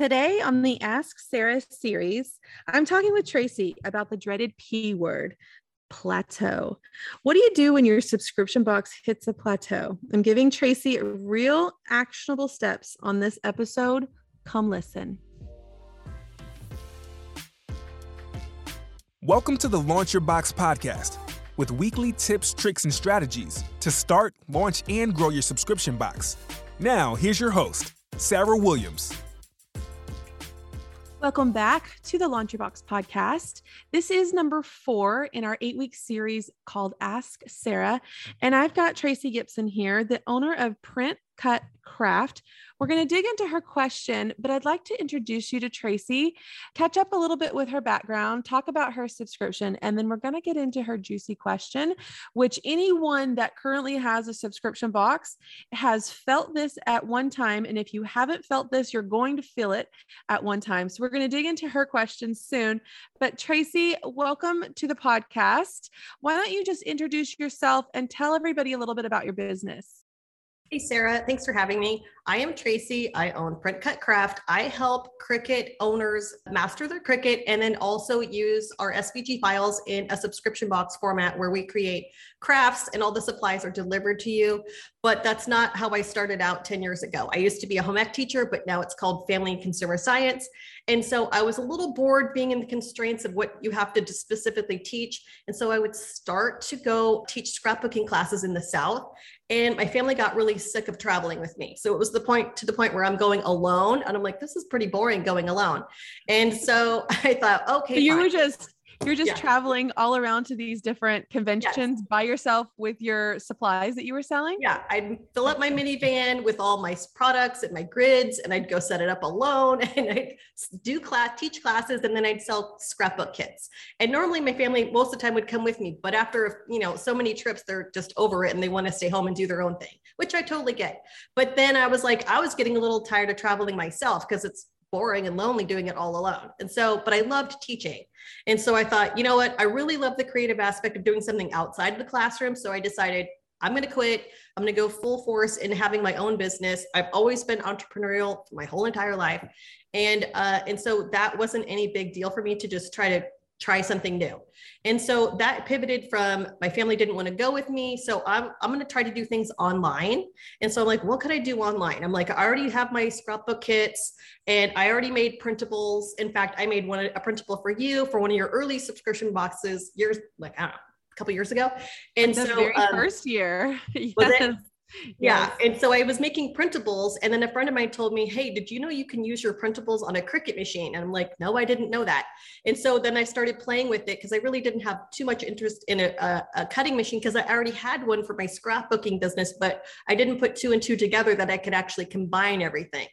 Today on the Ask Sarah series, I'm talking with Tracy about the dreaded P word, plateau. What do you do when your subscription box hits a plateau? I'm giving Tracy real actionable steps on this episode. Come listen. Welcome to the Launch Your Box podcast with weekly tips, tricks, and strategies to start, launch, and grow your subscription box. Now, here's your host, Sarah Williams. Welcome back to the Launch Your Box podcast. This is number four in our eight week series called Ask Sarah. And I've got Tracy Gibson here, the owner of Print Cut Craft. We're going to dig into her question, but I'd like to introduce you to Tracy, catch up a little bit with her background, talk about her subscription, and then we're going to get into her juicy question, which anyone that currently has a subscription box has felt this at one time. And if you haven't felt this, you're going to feel it at one time. So we're going to dig into her question soon. But Tracy, welcome to the podcast. Why don't you just introduce yourself and tell everybody a little bit about your business? Hey, Sarah, thanks for having me. I am Tracy. I own Print Cut Craft. I help Cricut owners master their Cricut and then also use our SVG files in a subscription box format where we create crafts and all the supplies are delivered to you. But that's not how I started out 10 years ago. I used to be a home ec teacher, but now it's called Family and Consumer Science. And so I was a little bored being in the constraints of what you have to specifically teach. And so I would start to go teach scrapbooking classes in the South. And my family got really sick of traveling with me. So it was the point to the point where I'm going alone. And I'm like, this is pretty boring going alone. And so I thought, okay. So you fine. were just you're just yeah. traveling all around to these different conventions yes. by yourself with your supplies that you were selling? Yeah, I'd fill up my minivan with all my products and my grids, and I'd go set it up alone, and I'd do class, teach classes, and then I'd sell scrapbook kits. And normally, my family most of the time would come with me, but after you know so many trips, they're just over it and they want to stay home and do their own thing, which I totally get. But then I was like, I was getting a little tired of traveling myself because it's boring and lonely doing it all alone. And so, but I loved teaching. And so I thought, you know what? I really love the creative aspect of doing something outside of the classroom. So I decided I'm going to quit. I'm going to go full force in having my own business. I've always been entrepreneurial my whole entire life. And uh, and so that wasn't any big deal for me to just try to try something new. And so that pivoted from my family didn't want to go with me. So I'm, I'm going to try to do things online. And so I'm like, what could I do online? I'm like, I already have my scrapbook kits and I already made printables. In fact, I made one, a printable for you for one of your early subscription boxes years, like, I don't know, a couple years ago. And the so very um, first year. yes yeah. And so I was making printables. And then a friend of mine told me, Hey, did you know you can use your printables on a Cricut machine? And I'm like, No, I didn't know that. And so then I started playing with it because I really didn't have too much interest in a, a, a cutting machine because I already had one for my scrapbooking business, but I didn't put two and two together that I could actually combine everything.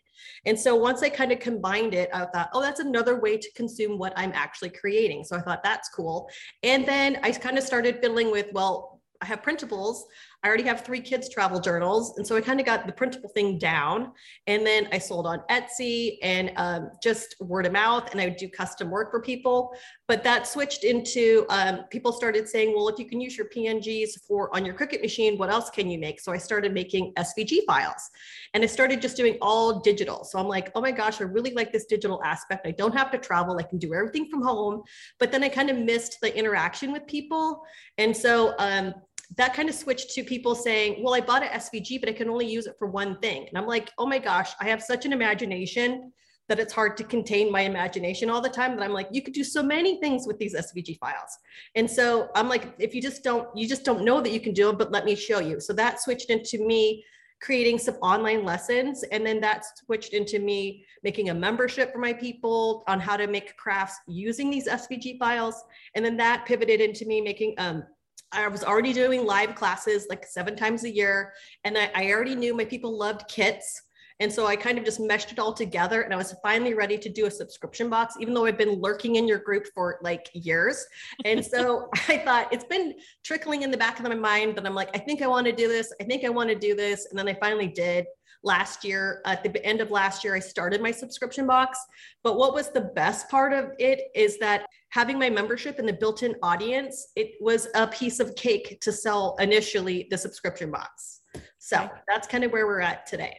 And so once I kind of combined it, I thought, oh, that's another way to consume what I'm actually creating. So I thought that's cool. And then I kind of started fiddling with, well, I have printables. I already have three kids' travel journals. And so I kind of got the printable thing down. And then I sold on Etsy and um, just word of mouth, and I would do custom work for people. But that switched into um, people started saying, well, if you can use your PNGs for on your Cricut machine, what else can you make? So I started making SVG files and I started just doing all digital. So I'm like, oh my gosh, I really like this digital aspect. I don't have to travel, I can do everything from home. But then I kind of missed the interaction with people. And so um, that kind of switched to people saying, well, I bought an SVG, but I can only use it for one thing. And I'm like, oh my gosh, I have such an imagination that it's hard to contain my imagination all the time that I'm like, you could do so many things with these SVG files. And so I'm like, if you just don't, you just don't know that you can do it, but let me show you. So that switched into me creating some online lessons. And then that switched into me making a membership for my people on how to make crafts using these SVG files. And then that pivoted into me making um, I was already doing live classes like seven times a year. And I, I, already knew my people loved kits. And so I kind of just meshed it all together and I was finally ready to do a subscription box, even though I've been lurking in your group for like years. And so I thought it's been trickling in the back of my mind that I'm like, I think I want to do this. I think I want to do this. And then I finally did last year. At the end of last year, I started my subscription box. But what was the best part of it is that having my membership and the built in audience, it was a piece of cake to sell initially the subscription box. So that's kind of where we're at today.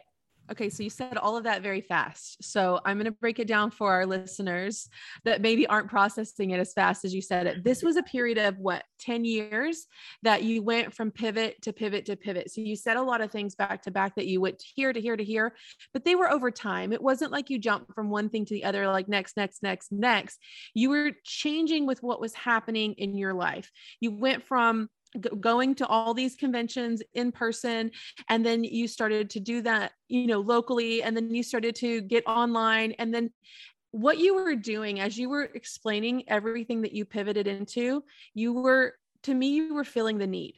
Okay, so you said all of that very fast. So I'm going to break it down for our listeners that maybe aren't processing it as fast as you said it. This was a period of what, 10 years that you went from pivot to pivot to pivot. So you said a lot of things back to back that you went here to here to here, but they were over time. It wasn't like you jumped from one thing to the other, like next, next, next, next. You were changing with what was happening in your life. You went from going to all these conventions in person and then you started to do that you know locally and then you started to get online and then what you were doing as you were explaining everything that you pivoted into you were to me you were feeling the need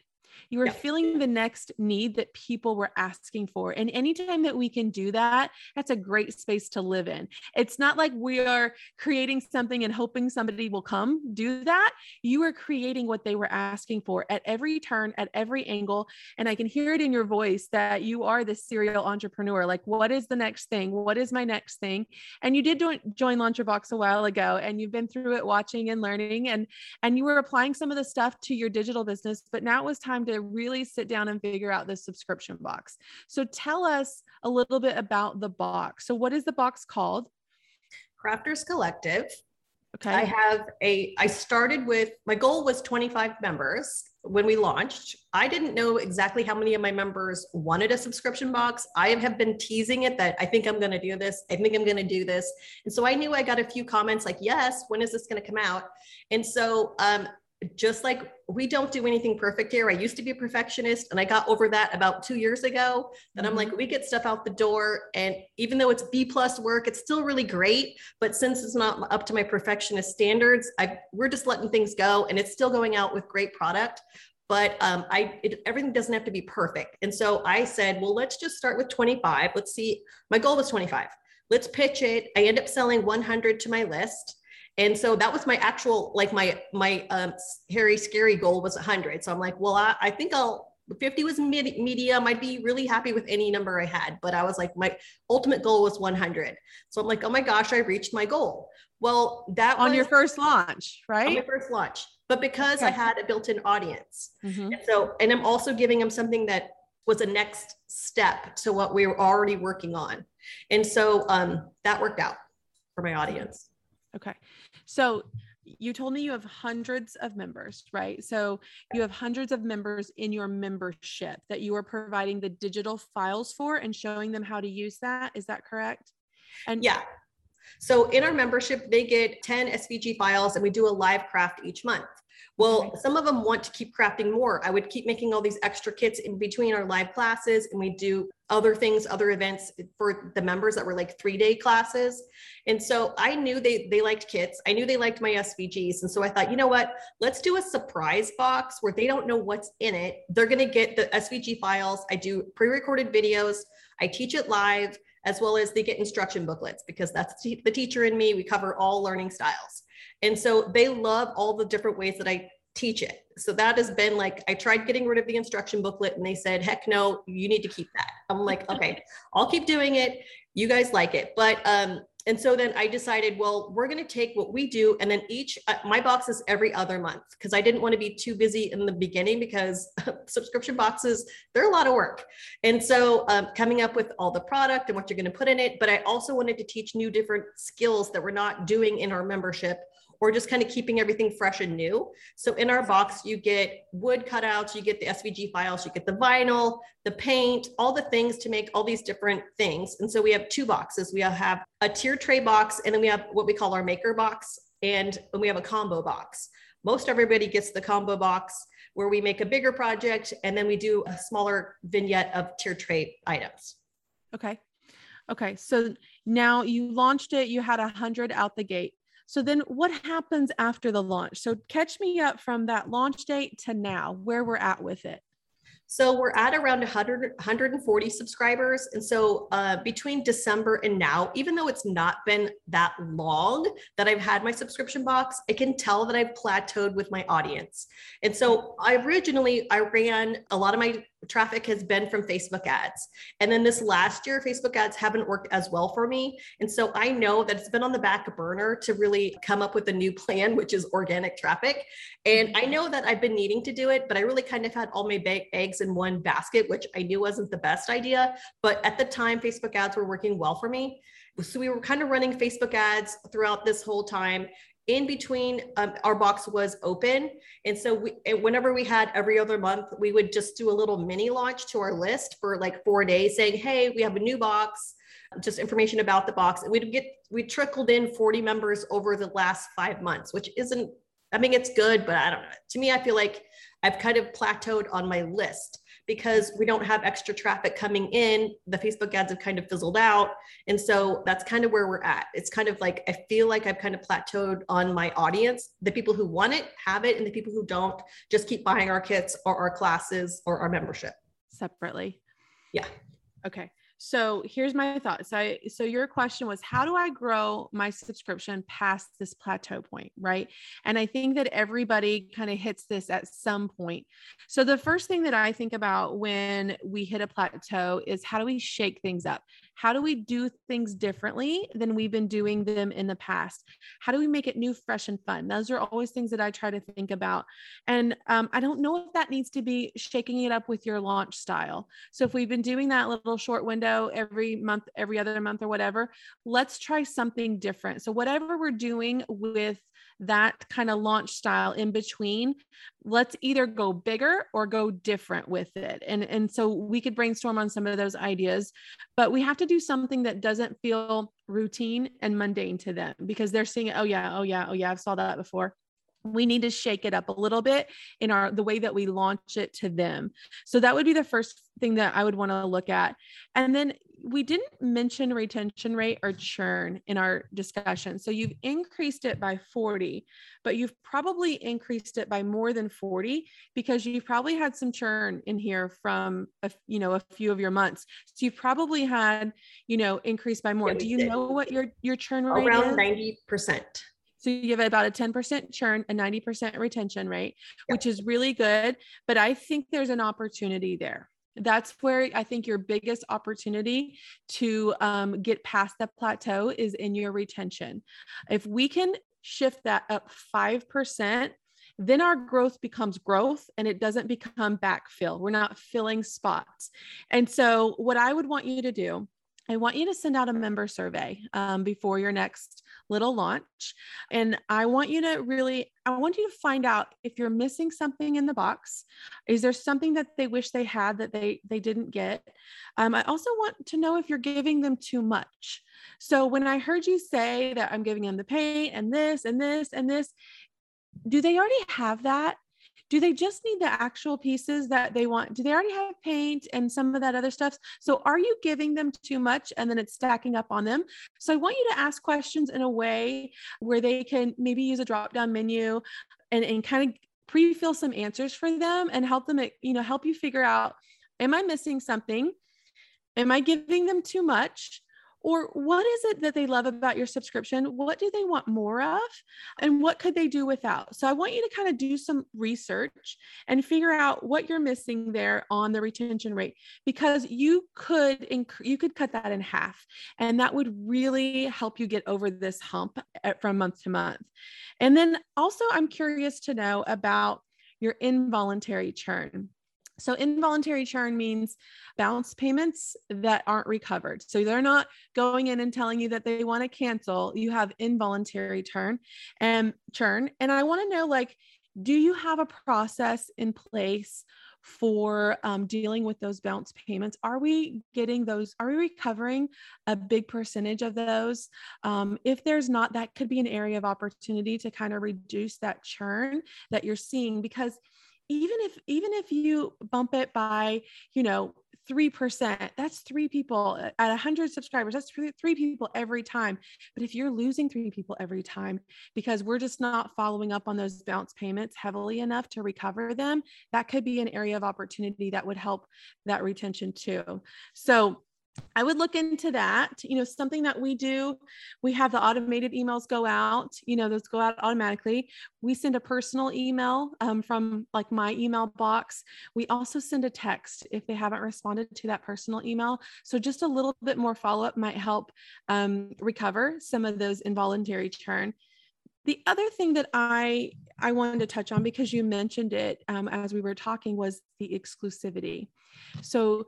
you were feeling the next need that people were asking for. And anytime that we can do that, that's a great space to live in. It's not like we are creating something and hoping somebody will come do that. You are creating what they were asking for at every turn, at every angle. And I can hear it in your voice that you are this serial entrepreneur. Like, what is the next thing? What is my next thing? And you did join Launch Your Box a while ago and you've been through it watching and learning and and you were applying some of the stuff to your digital business, but now it was time to really sit down and figure out this subscription box. So tell us a little bit about the box. So what is the box called? Crafters Collective. Okay. I have a, I started with, my goal was 25 members when we launched. I didn't know exactly how many of my members wanted a subscription box. I have been teasing it that I think I'm going to do this. I think I'm going to do this. And so I knew I got a few comments like, yes, when is this going to come out? And so um, just like we don't do anything perfect here. I used to be a perfectionist and I got over that about two years ago. And I'm like, mm-hmm. we get stuff out the door. And even though it's B plus work, it's still really great. But since it's not up to my perfectionist standards, I we're just letting things go and it's still going out with great product. But um, I it, everything doesn't have to be perfect. And so I said, well, let's just start with 25. Let's see. My goal was 25. Let's pitch it. I end up selling 100 to my list and so that was my actual like my my um hairy scary goal was 100 so i'm like well i, I think i'll 50 was mid- medium. I'd be really happy with any number i had but i was like my ultimate goal was 100 so i'm like oh my gosh i reached my goal. Well that on was, your first launch right? On my first launch but because okay. i had a built-in audience. Mm-hmm. and so and i'm also giving them something that was a next step to what we were already working on. And so um, that worked out for my audience. Okay. So you told me you have hundreds of members, right? So you have hundreds of members in your membership that you are providing the digital files for and showing them how to use that. Is that correct? And yeah. So in our membership, they get 10 SVG files and we do a live craft each month. Well, some of them want to keep crafting more. I would keep making all these extra kits in between our live classes, and we do other things, other events for the members that were like three day classes. And so I knew they they liked kits. I knew they liked my SVGs, and so I thought, you know what? Let's do a surprise box where they don't know what's in it. They're going to get the SVG files. I do pre recorded videos. I teach it live as well as they get instruction booklets because that's the teacher in me. We cover all learning styles. And so they love all the different ways that I teach it. So that has been like, I tried getting rid of the instruction booklet and they said, heck no, you need to keep that. I'm like, okay, I'll keep doing it. You guys like it. But, um, and so then I decided, well, we're going to take what we do and then each, uh, my boxes every other month because I didn't want to be too busy in the beginning because subscription boxes, they're a lot of work. And so um, coming up with all the product and what you're going to put in it. But I also wanted to teach new different skills that we're not doing in our membership or just kind of keeping everything fresh and new. So in our box, you get wood cutouts, you get the SVG files, you get the vinyl, the paint, all the things to make all these different things. And so we have two boxes. We have a tier tray box, and then we have what we call our maker box, and we have a combo box. Most everybody gets the combo box where we make a bigger project and then we do a smaller vignette of tier tray items. Okay. Okay. So now you launched it, you had a hundred out the gate. So then what happens after the launch? So catch me up from that launch date to now, where we're at with it. So we're at around 100, 140 subscribers. And so uh, between December and now, even though it's not been that long that I've had my subscription box, I can tell that I've plateaued with my audience. And so I originally, I ran a lot of my traffic has been from Facebook ads. And then this last year, Facebook ads haven't worked as well for me. And so I know that it's been on the back burner to really come up with a new plan, which is organic traffic. And I know that I've been needing to do it, but I really kind of had all my eggs in one basket, which I knew wasn't the best idea. But at the time, Facebook ads were working well for me. So we were kind of running Facebook ads throughout this whole time in between um, our box was open. And so we, whenever we had every other month we would just do a little mini launch to our list for like four days saying hey we have a new box just information about the box. And we'd get we trickled in 40 members over the last five months which isn't i mean it's good but i don't know. To me i feel like i've kind of plateaued on my list because we don't have extra traffic coming in. The Facebook ads have kind of fizzled out. And so that's kind of where we're at. It's kind of like, I feel like I've kind of plateaued on my audience. The people who want it have it, and the people who don't just keep buying our kits or our classes or our membership separately. Yeah. Okay. So here's my thought. So, so your question was, how do I grow my subscription past this plateau point, right? And I think that everybody kind of hits this at some point. So the first thing that I think about when we hit a plateau is how do we shake things up? How do we do things differently than we've been doing them in the past? How do we make it new, fresh, and fun? Those are always things that I try to think about. And um, I don't know if that needs to be shaking it up with your launch style. So if we've been doing that little short window every month, every other month, or whatever, let's try something different. So whatever we're doing with that kind of launch style in between let's either go bigger or go different with it. And and so we could brainstorm on some of those ideas but we have to do something that doesn't feel routine and mundane to them because they're seeing oh yeah oh yeah oh yeah i've saw that before we need to shake it up a little bit in our the way that we launch it to them so that would be the first thing that i would want to look at and then we didn't mention retention rate or churn in our discussion. So you've increased it by 40, but you've probably increased it by more than 40 because you've probably had some churn in here from a, you know a few of your months. So you've probably had, you know, increased by more. Yeah, Do you did. know what your your churn rate is? Around is? 90%. So you have about a 10% churn, a 90% retention rate, yeah. which is really good. But I think there's an opportunity there that's where I think your biggest opportunity to um, get past that plateau is in your retention. If we can shift that up 5%, then our growth becomes growth and it doesn't become backfill. We're not filling spots. And so, what I would want you to do I want you to send out a member survey um, before your next little launch. And I want you to really, I want you to find out if you're missing something in the box. Is there something that they wish they had that they, they didn't get? Um, I also want to know if you're giving them too much. So when I heard you say that I'm giving them the paint and this and this and this, do they already have that? Do they just need the actual pieces that they want? Do they already have paint and some of that other stuff? So are you giving them too much and then it's stacking up on them? So i want you to ask questions in a way where they can maybe use a drop down menu and, and kind of pre-fill some answers for them and help them you know help you figure out am i missing something? Am i giving them too much or what is it that they love about your subscription? What do they want more of? And what could they do without? So I want you to kind of do some research and figure out what you're missing there on the retention rate because you could inc- you could cut that in half and that would really help you get over this hump at, from month to month. And then also I'm curious to know about your involuntary churn. So, involuntary churn means bounce payments that aren't recovered. So, they're not going in and telling you that they want to cancel. You have involuntary churn and churn. And I want to know like, do you have a process in place for um, dealing with those bounce payments? Are we getting those? Are we recovering a big percentage of those? Um, if there's not, that could be an area of opportunity to kind of reduce that churn that you're seeing because even if even if you bump it by you know 3% that's three people uh, at 100 subscribers that's three, three people every time. But if you're losing three people every time because we're just not following up on those bounce payments heavily enough to recover them that could be an area of opportunity that would help that retention too. So I would look into that. You know, something that we do, we have the automated emails go out, you know, those go out automatically. We send a personal email um, from like my email box. We also send a text if they haven't responded to that personal email. So just a little bit more follow up might help um, recover some of those involuntary churn. The other thing that I I wanted to touch on because you mentioned it um, as we were talking was the exclusivity. So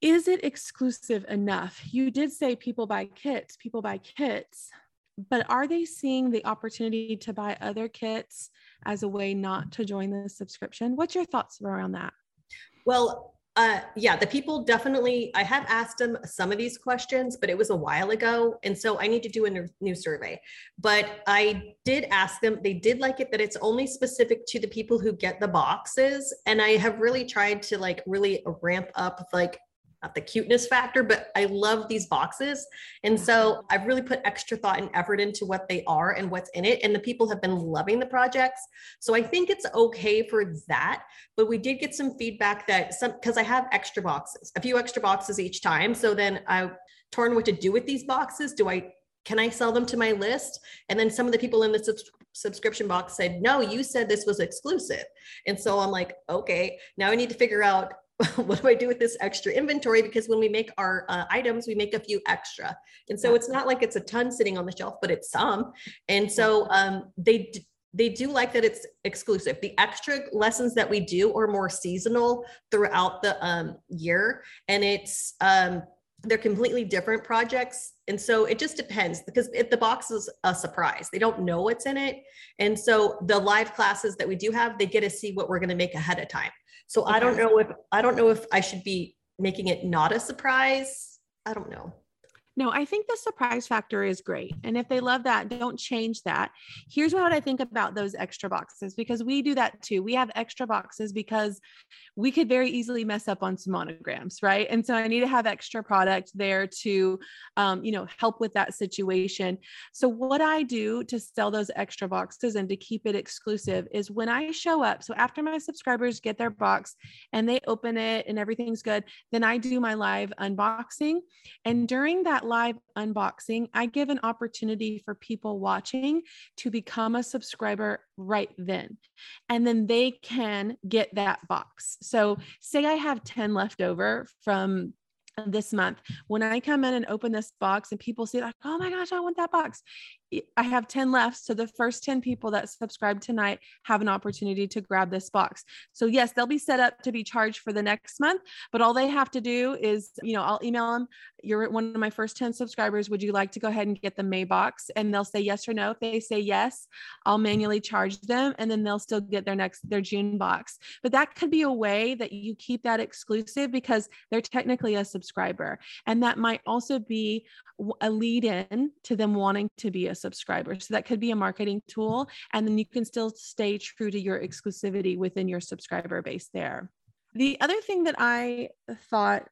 is it exclusive enough? You did say people buy kits, people buy kits, but are they seeing the opportunity to buy other kits as a way not to join the subscription? What's your thoughts around that? Well, uh, yeah, the people definitely, I have asked them some of these questions, but it was a while ago. And so I need to do a new survey. But I did ask them, they did like it that it's only specific to the people who get the boxes. And I have really tried to like really ramp up like not the cuteness factor, but I love these boxes. And so mm-hmm. I've really put extra thought and effort into what they are and what's in it. And the people have been loving the projects. So I think it's okay for that. But we did get some feedback that some, because I have extra boxes, a few extra boxes each time. So then I torn what to do with these boxes. Do I, can I sell them to my list? And then some of the people in the subs- subscription box said, no, you said this was exclusive. And so I'm like, okay, now I need to figure out what do I do with this extra inventory? Because when we make our uh, items, we make a few extra. And so it's not like it's a ton sitting on the shelf, but it's some. And so um, they, they do like that it's exclusive. The extra lessons that we do are more seasonal throughout the um, year. And it's, um, they're completely different projects. And so it just depends because if the box is a surprise, they don't know what's in it. And so the live classes that we do have, they get to see what we're going to make ahead of time. So okay. I don't know if I don't know if I should be making it not a surprise. I don't know. No, I think the surprise factor is great. And if they love that, don't change that. Here's what I think about those extra boxes because we do that too. We have extra boxes because we could very easily mess up on some monograms, right? And so I need to have extra product there to, um, you know, help with that situation. So what I do to sell those extra boxes and to keep it exclusive is when I show up. So after my subscribers get their box and they open it and everything's good, then I do my live unboxing. And during that live unboxing, I give an opportunity for people watching to become a subscriber right then. And then they can get that box. So, say I have 10 left over from this month when i come in and open this box and people see like oh my gosh i want that box I have 10 left. So the first 10 people that subscribe tonight have an opportunity to grab this box. So yes, they'll be set up to be charged for the next month, but all they have to do is, you know, I'll email them. You're one of my first 10 subscribers. Would you like to go ahead and get the May box? And they'll say yes or no. If they say yes, I'll manually charge them and then they'll still get their next, their June box. But that could be a way that you keep that exclusive because they're technically a subscriber. And that might also be a lead in to them wanting to be a subscriber. So that could be a marketing tool. And then you can still stay true to your exclusivity within your subscriber base there. The other thing that I thought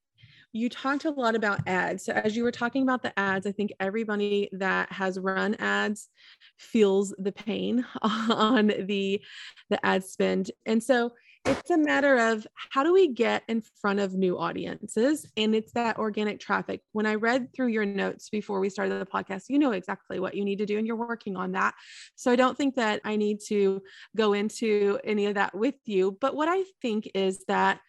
you talked a lot about ads. So as you were talking about the ads, I think everybody that has run ads feels the pain on the the ad spend. And so it's a matter of how do we get in front of new audiences? And it's that organic traffic. When i read through your notes before we started the podcast you know exactly what you need to do and you're working on that. So i don't think that i need to go into any of that with you. But what i think is that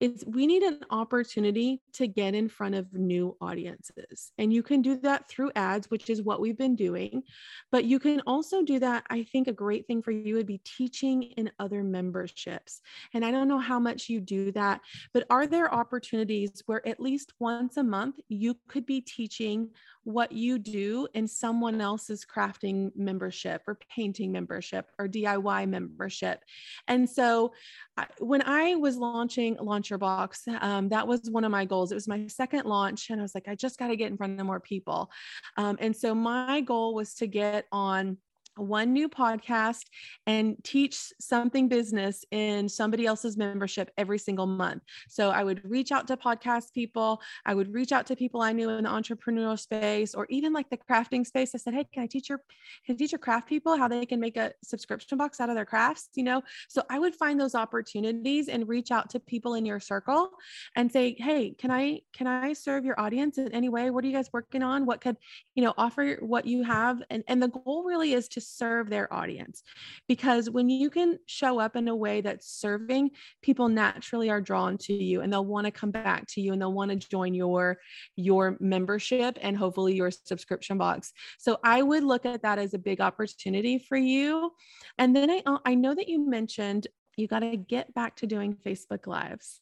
is we need an opportunity to get in front of new audiences. And you can do that through ads, which is what we've been doing. But you can also do that. I think a great thing for you would be teaching in other memberships. And I don't know how much you do that, but are there opportunities where at least once a month you could be teaching what you do in someone else's crafting membership or painting membership or DIY membership? And so when I was launching Launch Your Box, um, that was one of my goals. It was my second launch, and I was like, I just got to get in front of more people. Um, and so my goal was to get on one new podcast and teach something business in somebody else's membership every single month. So I would reach out to podcast people, I would reach out to people I knew in the entrepreneurial space or even like the crafting space. I said, "Hey, can I teach your can I teach your craft people how they can make a subscription box out of their crafts?" You know, so I would find those opportunities and reach out to people in your circle and say, "Hey, can I can I serve your audience in any way? What are you guys working on? What could, you know, offer what you have?" And and the goal really is to serve their audience. Because when you can show up in a way that's serving, people naturally are drawn to you and they'll want to come back to you and they'll want to join your your membership and hopefully your subscription box. So I would look at that as a big opportunity for you. And then I uh, I know that you mentioned you got to get back to doing Facebook lives.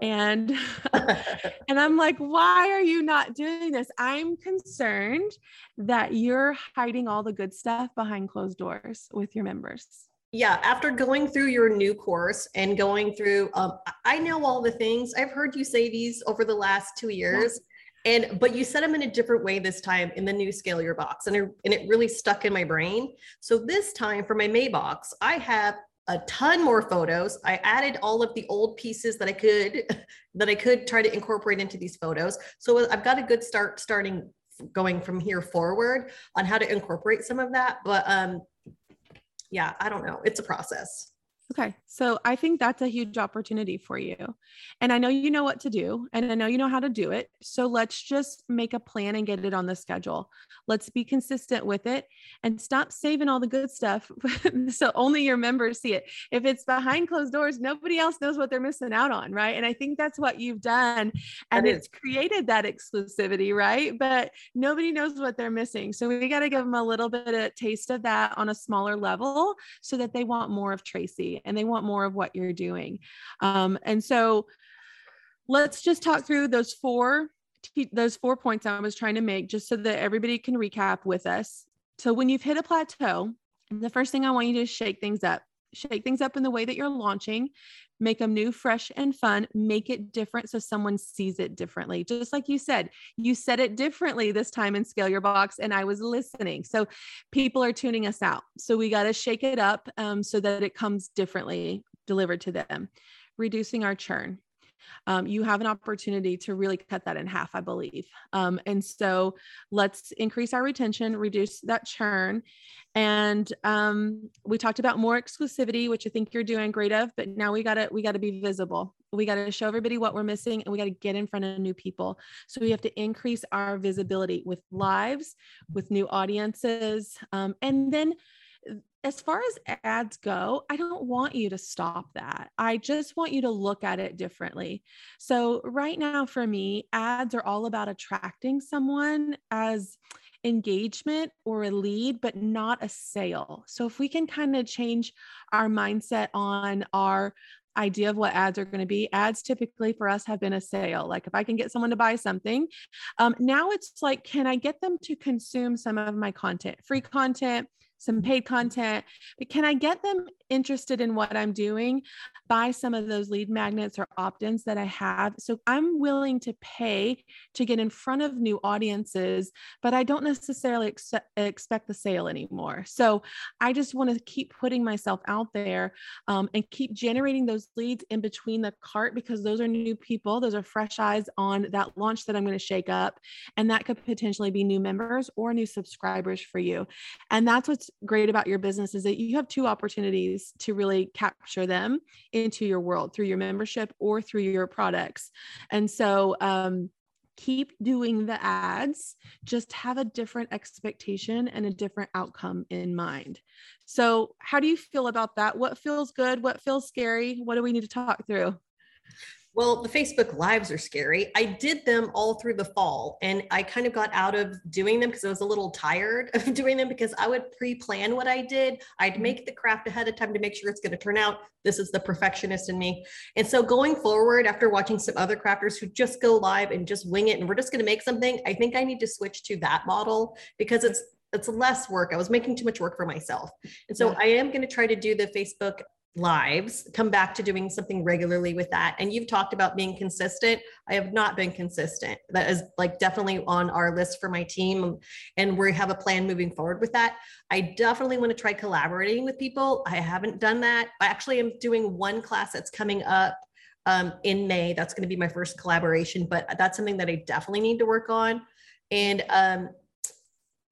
And and I'm like, why are you not doing this? I'm concerned that you're hiding all the good stuff behind closed doors with your members. Yeah, after going through your new course and going through, um, I know all the things. I've heard you say these over the last two years. Yeah and but you said them in a different way this time in the new scale your box and it, and it really stuck in my brain so this time for my may box i have a ton more photos. I added all of the old pieces that I could that I could try to incorporate into these photos. So I've got a good start starting going from here forward on how to incorporate some of that. But um yeah, I don't know. It's a process. Okay. So I think that's a huge opportunity for you. And I know you know what to do and I know you know how to do it. So let's just make a plan and get it on the schedule. Let's be consistent with it and stop saving all the good stuff so only your members see it. If it's behind closed doors, nobody else knows what they're missing out on. Right. And I think that's what you've done. And it's created that exclusivity. Right. But nobody knows what they're missing. So we got to give them a little bit of taste of that on a smaller level so that they want more of Tracy and they want more of what you're doing. Um, and so let's just talk through those four those four points I was trying to make just so that everybody can recap with us. So when you've hit a plateau, the first thing I want you to shake things up. Shake things up in the way that you're launching, make them new, fresh, and fun. Make it different so someone sees it differently. Just like you said, you said it differently this time in Scale Your Box, and I was listening. So people are tuning us out. So we got to shake it up um, so that it comes differently delivered to them. Reducing our churn um, you have an opportunity to really cut that in half, I believe. Um, and so let's increase our retention, reduce that churn. And um, we talked about more exclusivity, which I think you're doing great of, but now we gotta we gotta be visible. We got to show everybody what we're missing and we got to get in front of new people. So we have to increase our visibility with lives, with new audiences. Um, and then as far as ads go, I don't want you to stop that. I just want you to look at it differently. So, right now, for me, ads are all about attracting someone as engagement or a lead, but not a sale. So, if we can kind of change our mindset on our idea of what ads are going to be ads typically for us have been a sale like if i can get someone to buy something um, now it's like can i get them to consume some of my content free content some paid content, but can I get them interested in what I'm doing by some of those lead magnets or opt ins that I have? So I'm willing to pay to get in front of new audiences, but I don't necessarily ex- expect the sale anymore. So I just want to keep putting myself out there um, and keep generating those leads in between the cart because those are new people, those are fresh eyes on that launch that I'm going to shake up. And that could potentially be new members or new subscribers for you. And that's what's great about your business is that you have two opportunities to really capture them into your world through your membership or through your products. And so, um, keep doing the ads, just have a different expectation and a different outcome in mind. So, how do you feel about that? What feels good? What feels scary? What do we need to talk through? Well, the Facebook Lives are scary. I did them all through the fall and I kind of got out of doing them because I was a little tired of doing them because I would pre plan what I did. I'd mm-hmm. make the craft ahead of time to make sure it's going to turn out. This is the perfectionist in me. And so going forward, after watching some other crafters who just go live and just wing it and we're just going to make something, I think I need to switch to that model because it's it's less work. I was making too much work for myself. And so yeah. I am going to try to do the Facebook lives, come back to doing something regularly with that. And you've talked about being consistent. I have not been consistent. That is like definitely on our list for my team. And we have a plan moving forward with that. I definitely want to try collaborating with people. I haven't done that. I actually am doing one class that's coming up um, in May. That's going to be my first collaboration, but that's something that I definitely need to work on. And um,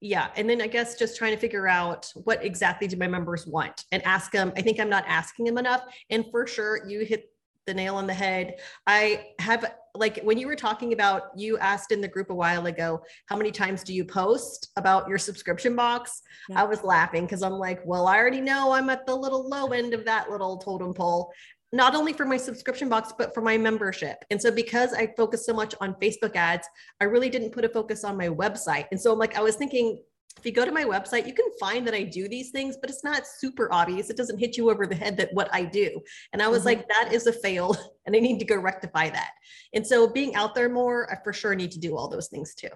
yeah and then i guess just trying to figure out what exactly do my members want and ask them i think i'm not asking them enough and for sure you hit the nail on the head. I have like when you were talking about you asked in the group a while ago how many times do you post about your subscription box? Yeah. i was laughing because i'm like well i already know i'm at the little low end of that little totem pole not only for my subscription box, but for my membership. And so because I focus so much on Facebook ads, I really didn't put a focus on my website. And so I'm like, I was thinking, if you go to my website, you can find that I do these things, but it's not super obvious. It doesn't hit you over the head that what I do. And I was mm-hmm. like, that is a fail and I need to go rectify that. And so being out there more, I for sure need to do all those things too.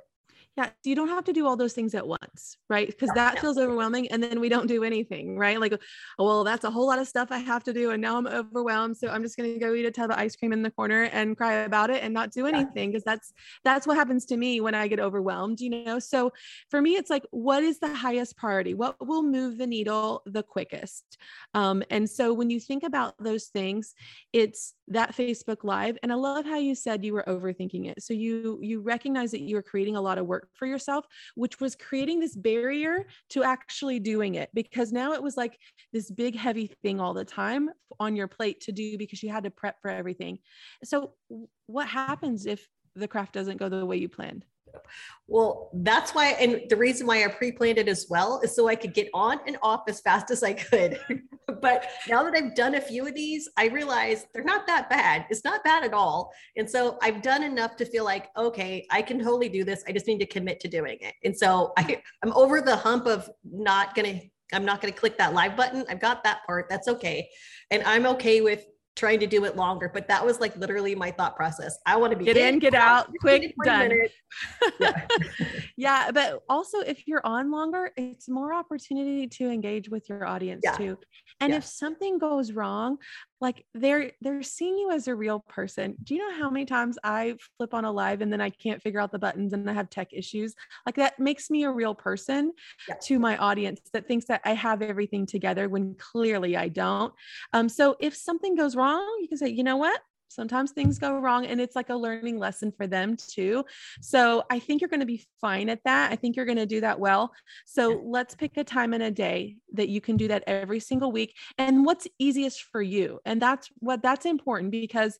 Yeah, you don't have to do all those things at once, right? Because that feels overwhelming. And then we don't do anything, right? Like, well, that's a whole lot of stuff I have to do. And now I'm overwhelmed. So I'm just going to go eat a tub of ice cream in the corner and cry about it and not do anything. Because that's, that's what happens to me when I get overwhelmed, you know? So for me, it's like, what is the highest priority? What will move the needle the quickest? Um, and so when you think about those things, it's that Facebook live. And I love how you said you were overthinking it. So you, you recognize that you were creating a lot of work for yourself, which was creating this barrier to actually doing it because now it was like this big, heavy thing all the time on your plate to do because you had to prep for everything. So, what happens if the craft doesn't go the way you planned? Well, that's why, and the reason why I pre planned it as well is so I could get on and off as fast as I could. but now that I've done a few of these, I realize they're not that bad. It's not bad at all. And so I've done enough to feel like, okay, I can totally do this. I just need to commit to doing it. And so I, I'm over the hump of not going to I'm not going to click that live button. I've got that part. That's okay. And I'm okay with trying to do it longer, but that was like literally my thought process. I want to be get in, get out, quick, done. yeah. yeah. But also if you're on longer, it's more opportunity to engage with your audience yeah. too. And yeah. if something goes wrong, like they're they're seeing you as a real person. Do you know how many times I flip on a live and then I can't figure out the buttons and I have tech issues? Like that makes me a real person yeah. to my audience that thinks that I have everything together when clearly I don't. Um, so if something goes wrong, you can say, you know what? Sometimes things go wrong and it's like a learning lesson for them too. So i think you're going to be fine at that. I think you're going to do that well. So let's pick a time and a day that you can do that every single week and what's easiest for you? And that's what that's important because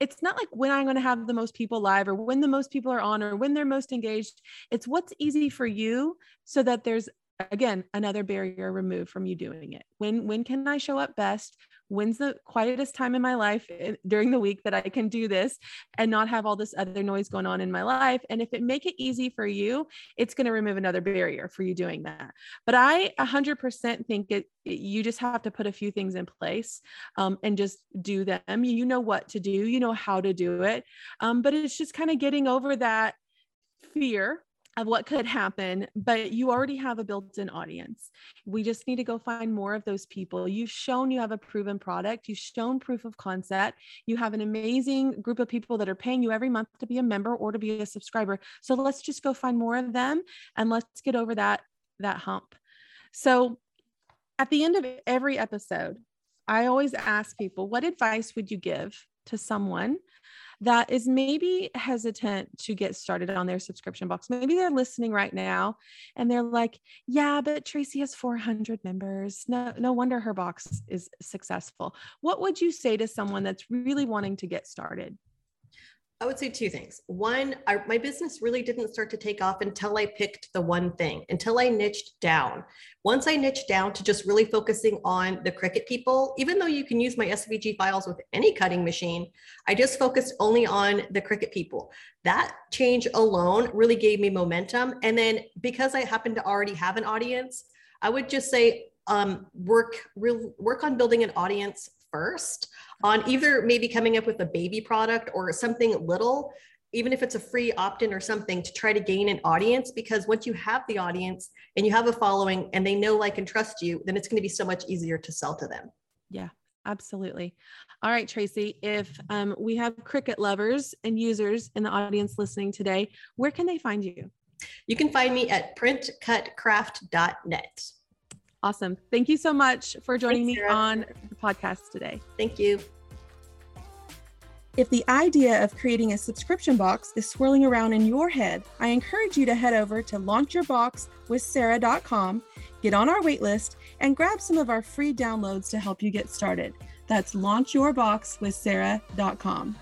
it's not like when i'm going to have the most people live or when the most people are on or when they're most engaged. It's what's easy for you so that there's again another barrier removed from you doing it. When when can i show up best when's the quietest time in my life eh, during the week that I can do this and not have all this other noise going on in my life. And if it make it easy for you, it's going to remove another barrier for you doing that. But I 100% think it, you just have to put a few things in place um, and just do them. You know what to do, you know how to do it. Um, but it's just kind of getting over that fear of what could happen, but you already have a built in audience. We just need to go find more of those people. You've shown you have a proven product, you've shown proof of concept, you have an amazing group of people that are paying you every month to be a member or to be a subscriber. So let's just go find more of them and let's get over that that hump. So at the end of every episode, I always ask people, what advice would you give to someone that is maybe hesitant to get started on their subscription box. Maybe they're listening right now and they're like, yeah, but Tracy has 400 members. No, no wonder her box is successful. What would you say to someone that's really wanting to get started? I would say two things. One, my business really didn't start to take off until I picked the one thing, until I niched down. Once I niched down to just really focusing on the Cricut people, even though you can use my SVG files with any cutting machine, I just focused only on the Cricut people. That change alone really gave me momentum. And then because I happen to already have an audience, I would just say um, work real work on building an audience first on either maybe coming up with a baby product or something little even if it's a free opt-in or something to try to gain an audience because once you have the audience and you have a following and they know like and trust you then it's going to be so much easier to sell to them yeah absolutely. All right, Tracy, if um, we have Cricut lovers and users in the audience listening today, where can they find you? You can find me at printcutcraft.net. Awesome. Thank you so much for joining Thanks, me on the podcast today. Thank you. If the idea of creating a subscription box is swirling around in your head, I encourage you to head over to launchyourboxwithsarah.com, get on our waitlist, and grab some of our free downloads to help you get started. That's launchyourboxwithsarah.com.